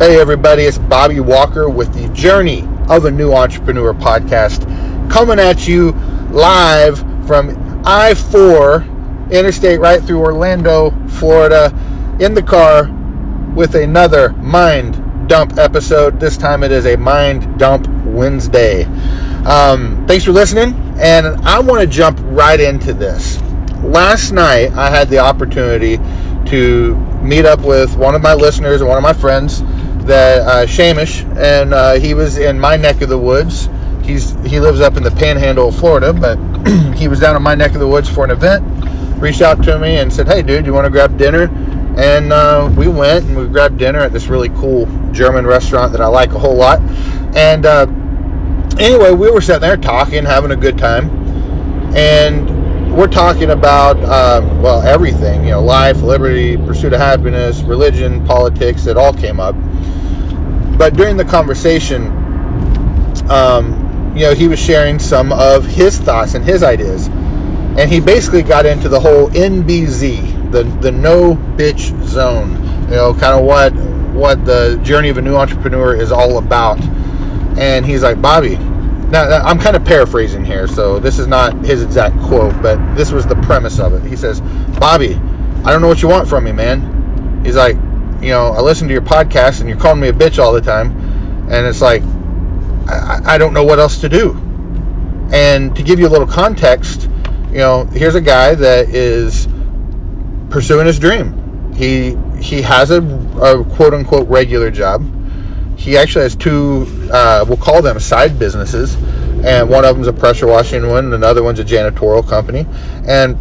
Hey, everybody, it's Bobby Walker with the Journey of a New Entrepreneur podcast coming at you live from I 4 interstate right through Orlando, Florida, in the car with another Mind Dump episode. This time it is a Mind Dump Wednesday. Um, thanks for listening, and I want to jump right into this. Last night, I had the opportunity to meet up with one of my listeners and one of my friends that uh, Shamish, and uh, he was in my neck of the woods. He's he lives up in the Panhandle of Florida, but he was down in my neck of the woods for an event. Reached out to me and said, "Hey, dude, you want to grab dinner?" And uh, we went and we grabbed dinner at this really cool German restaurant that I like a whole lot. And uh, anyway, we were sitting there talking, having a good time, and we're talking about um, well everything, you know, life, liberty, pursuit of happiness, religion, politics. It all came up but during the conversation, um, you know, he was sharing some of his thoughts and his ideas, and he basically got into the whole NBZ, the the no bitch zone. You know, kind of what what the journey of a new entrepreneur is all about. And he's like, Bobby. Now uh, I'm kind of paraphrasing here, so this is not his exact quote, but this was the premise of it. He says, Bobby, I don't know what you want from me, man. He's like, you know, I listen to your podcast and you're calling me a bitch all the time. And it's like, I, I don't know what else to do. And to give you a little context, you know, here's a guy that is pursuing his dream. He he has a, a quote unquote regular job. He actually has two, uh, we'll call them side businesses, and one of them's a pressure washing one, and another one's a janitorial company. And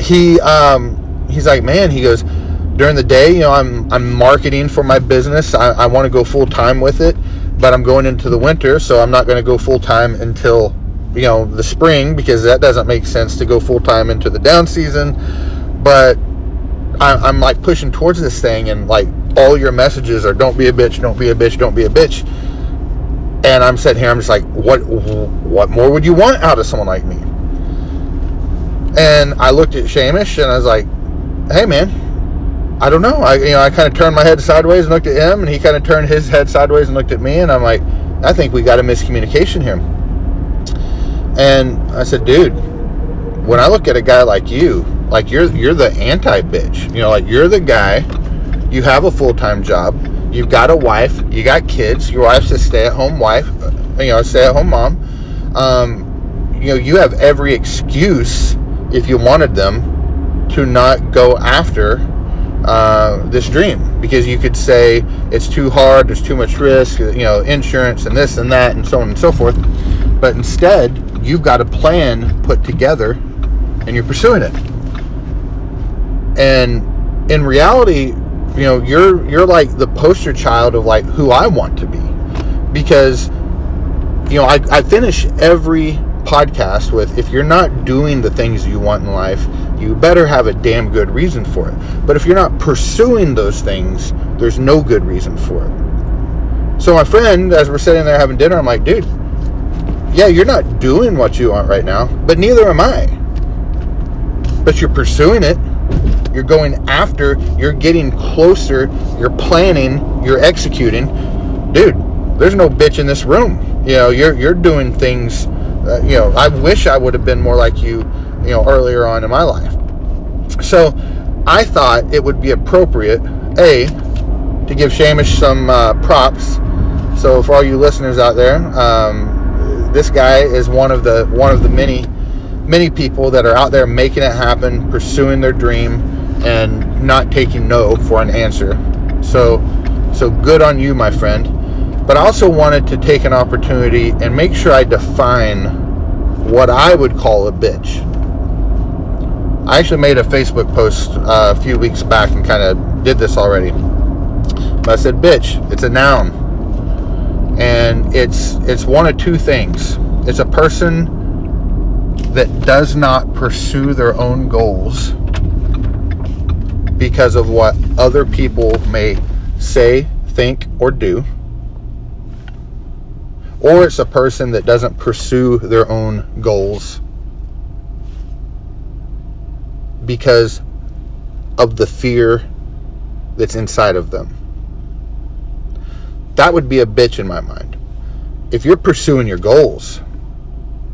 he um, he's like, man, he goes, during the day, you know, I'm I'm marketing for my business. I, I want to go full time with it, but I'm going into the winter, so I'm not going to go full time until you know the spring because that doesn't make sense to go full time into the down season. But I, I'm like pushing towards this thing, and like all your messages are "Don't be a bitch, don't be a bitch, don't be a bitch." And I'm sitting here, I'm just like, what what more would you want out of someone like me? And I looked at Shamish and I was like, hey man, I don't know. I you know I kind of turned my head sideways and looked at him, and he kind of turned his head sideways and looked at me, and I'm like, I think we got a miscommunication here. And I said, dude, when I look at a guy like you, like you're you're the anti bitch. You know, like you're the guy. You have a full time job. You've got a wife. You got kids. Your wife's a stay at home wife. You know, stay at home mom. Um, you know, you have every excuse if you wanted them to not go after uh, this dream because you could say it's too hard, there's too much risk, you know, insurance and this and that and so on and so forth. But instead, you've got a plan put together and you're pursuing it. And in reality, you know, you're you're like the poster child of like who I want to be because you know I, I finish every podcast with if you're not doing the things you want in life you better have a damn good reason for it. But if you're not pursuing those things, there's no good reason for it. So my friend, as we're sitting there having dinner, I'm like, dude, yeah, you're not doing what you want right now, but neither am I. But you're pursuing it. You're going after, you're getting closer, you're planning, you're executing. Dude, there's no bitch in this room. You know, you're you're doing things uh, you know, I wish I would have been more like you you know, earlier on in my life. So I thought it would be appropriate, A, to give Shamish some uh, props. So for all you listeners out there, um, this guy is one of the one of the many many people that are out there making it happen, pursuing their dream, and not taking no for an answer. So so good on you, my friend. But I also wanted to take an opportunity and make sure I define what I would call a bitch. I actually made a Facebook post uh, a few weeks back and kind of did this already. But I said, "Bitch, it's a noun, and it's it's one of two things. It's a person that does not pursue their own goals because of what other people may say, think, or do." Or it's a person that doesn't pursue their own goals because of the fear that's inside of them. that would be a bitch in my mind. If you're pursuing your goals,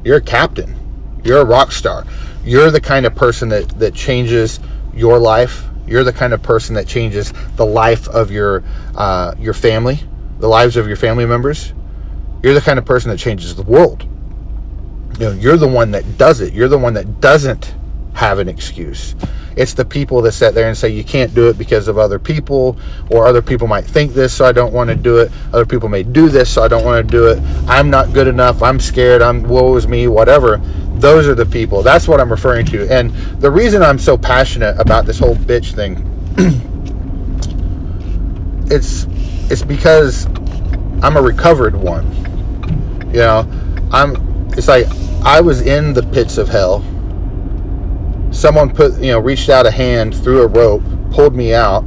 you're a captain. You're a rock star. You're the kind of person that, that changes your life. You're the kind of person that changes the life of your uh, your family, the lives of your family members. You're the kind of person that changes the world. You know, you're the one that does it. You're the one that doesn't have an excuse. It's the people that sit there and say you can't do it because of other people, or other people might think this, so I don't want to do it. Other people may do this, so I don't want to do it. I'm not good enough. I'm scared. I'm woe is me. Whatever. Those are the people. That's what I'm referring to. And the reason I'm so passionate about this whole bitch thing, it's it's because I'm a recovered one. You know, I'm. It's like I was in the pits of hell someone put you know reached out a hand through a rope pulled me out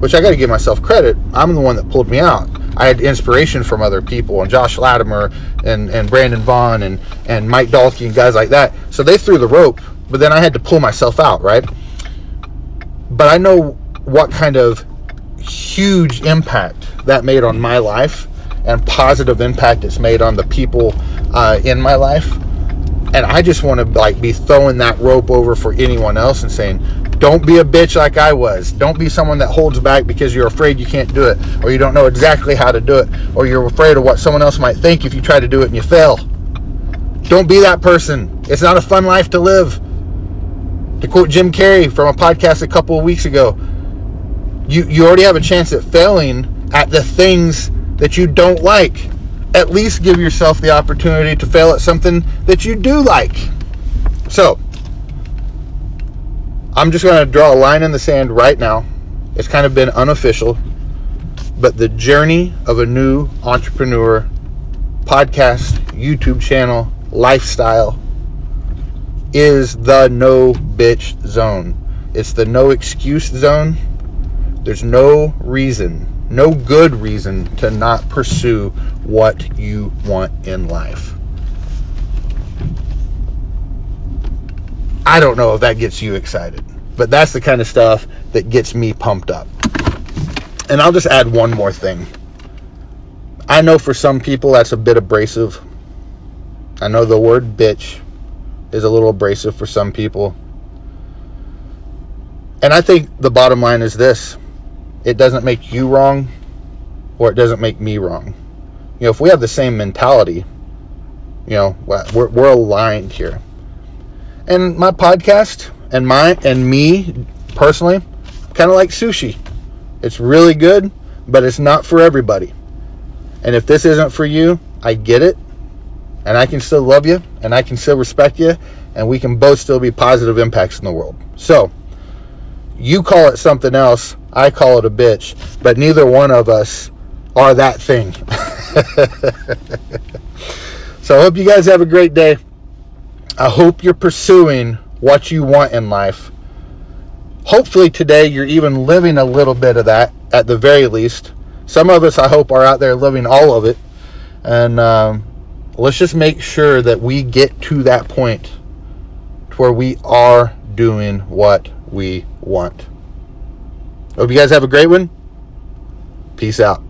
which i got to give myself credit i'm the one that pulled me out i had inspiration from other people and josh latimer and, and brandon vaughn and, and mike dalkey and guys like that. So they threw the rope but then i had to pull myself out right? But i know what kind of huge impact that made on my life and positive impact it's made on the people uh, in my life. And I just want to like be throwing that rope over for anyone else and saying, don't be a bitch like I was. Don't be someone that holds back because you're afraid you can't do it, or you don't know exactly how to do it, or you're afraid of what someone else might think if you try to do it and you fail. Don't be that person. It's not a fun life to live. To quote Jim Carrey from a podcast a couple of weeks ago, you, you already have a chance at failing at the things that you don't like at least give yourself the opportunity to fail at something that you do like. So, I'm just going to draw a line in the sand right now. It's kind of been unofficial, but the journey of a new entrepreneur podcast, YouTube channel, lifestyle is the no bitch zone. It's the no excuse zone. There's no reason no good reason to not pursue what you want in life. I don't know if that gets you excited, but that's the kind of stuff that gets me pumped up. And I'll just add one more thing. I know for some people that's a bit abrasive. I know the word bitch is a little abrasive for some people. And I think the bottom line is this it doesn't make you wrong or it doesn't make me wrong. You know, if we have the same mentality, you know, we're, we're aligned here. And my podcast and my and me personally, kind of like sushi. It's really good, but it's not for everybody. And if this isn't for you, I get it. And I can still love you and I can still respect you and we can both still be positive impacts in the world. So, you call it something else, I call it a bitch, but neither one of us are that thing. so I hope you guys have a great day. I hope you're pursuing what you want in life. Hopefully today you're even living a little bit of that at the very least. Some of us, I hope, are out there living all of it. And um, let's just make sure that we get to that point to where we are doing what we want. Hope you guys have a great one. Peace out.